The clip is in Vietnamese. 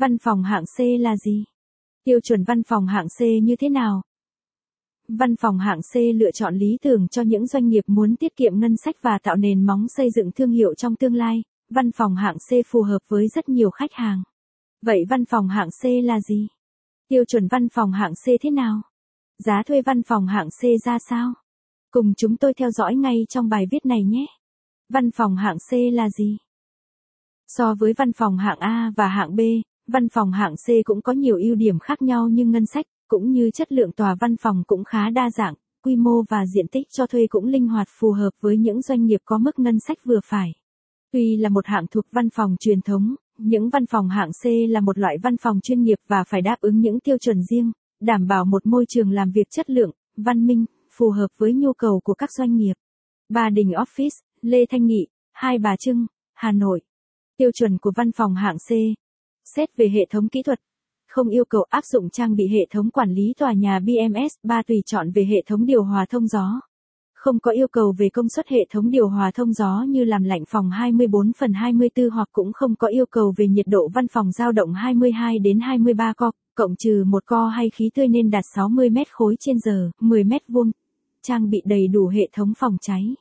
Văn phòng hạng C là gì? Tiêu chuẩn văn phòng hạng C như thế nào? Văn phòng hạng C lựa chọn lý tưởng cho những doanh nghiệp muốn tiết kiệm ngân sách và tạo nền móng xây dựng thương hiệu trong tương lai. Văn phòng hạng C phù hợp với rất nhiều khách hàng. Vậy văn phòng hạng C là gì? Tiêu chuẩn văn phòng hạng C thế nào? Giá thuê văn phòng hạng C ra sao? Cùng chúng tôi theo dõi ngay trong bài viết này nhé. Văn phòng hạng C là gì? So với văn phòng hạng A và hạng B, văn phòng hạng C cũng có nhiều ưu điểm khác nhau như ngân sách, cũng như chất lượng tòa văn phòng cũng khá đa dạng, quy mô và diện tích cho thuê cũng linh hoạt phù hợp với những doanh nghiệp có mức ngân sách vừa phải. Tuy là một hạng thuộc văn phòng truyền thống, những văn phòng hạng C là một loại văn phòng chuyên nghiệp và phải đáp ứng những tiêu chuẩn riêng, đảm bảo một môi trường làm việc chất lượng, văn minh, phù hợp với nhu cầu của các doanh nghiệp. Ba Đình Office, Lê Thanh Nghị, Hai Bà Trưng, Hà Nội. Tiêu chuẩn của văn phòng hạng C. Xét về hệ thống kỹ thuật. Không yêu cầu áp dụng trang bị hệ thống quản lý tòa nhà BMS 3 tùy chọn về hệ thống điều hòa thông gió. Không có yêu cầu về công suất hệ thống điều hòa thông gió như làm lạnh phòng 24 phần 24 hoặc cũng không có yêu cầu về nhiệt độ văn phòng dao động 22 đến 23 co, cộng trừ một co hay khí tươi nên đạt 60 mét khối trên giờ, 10 mét vuông. Trang bị đầy đủ hệ thống phòng cháy.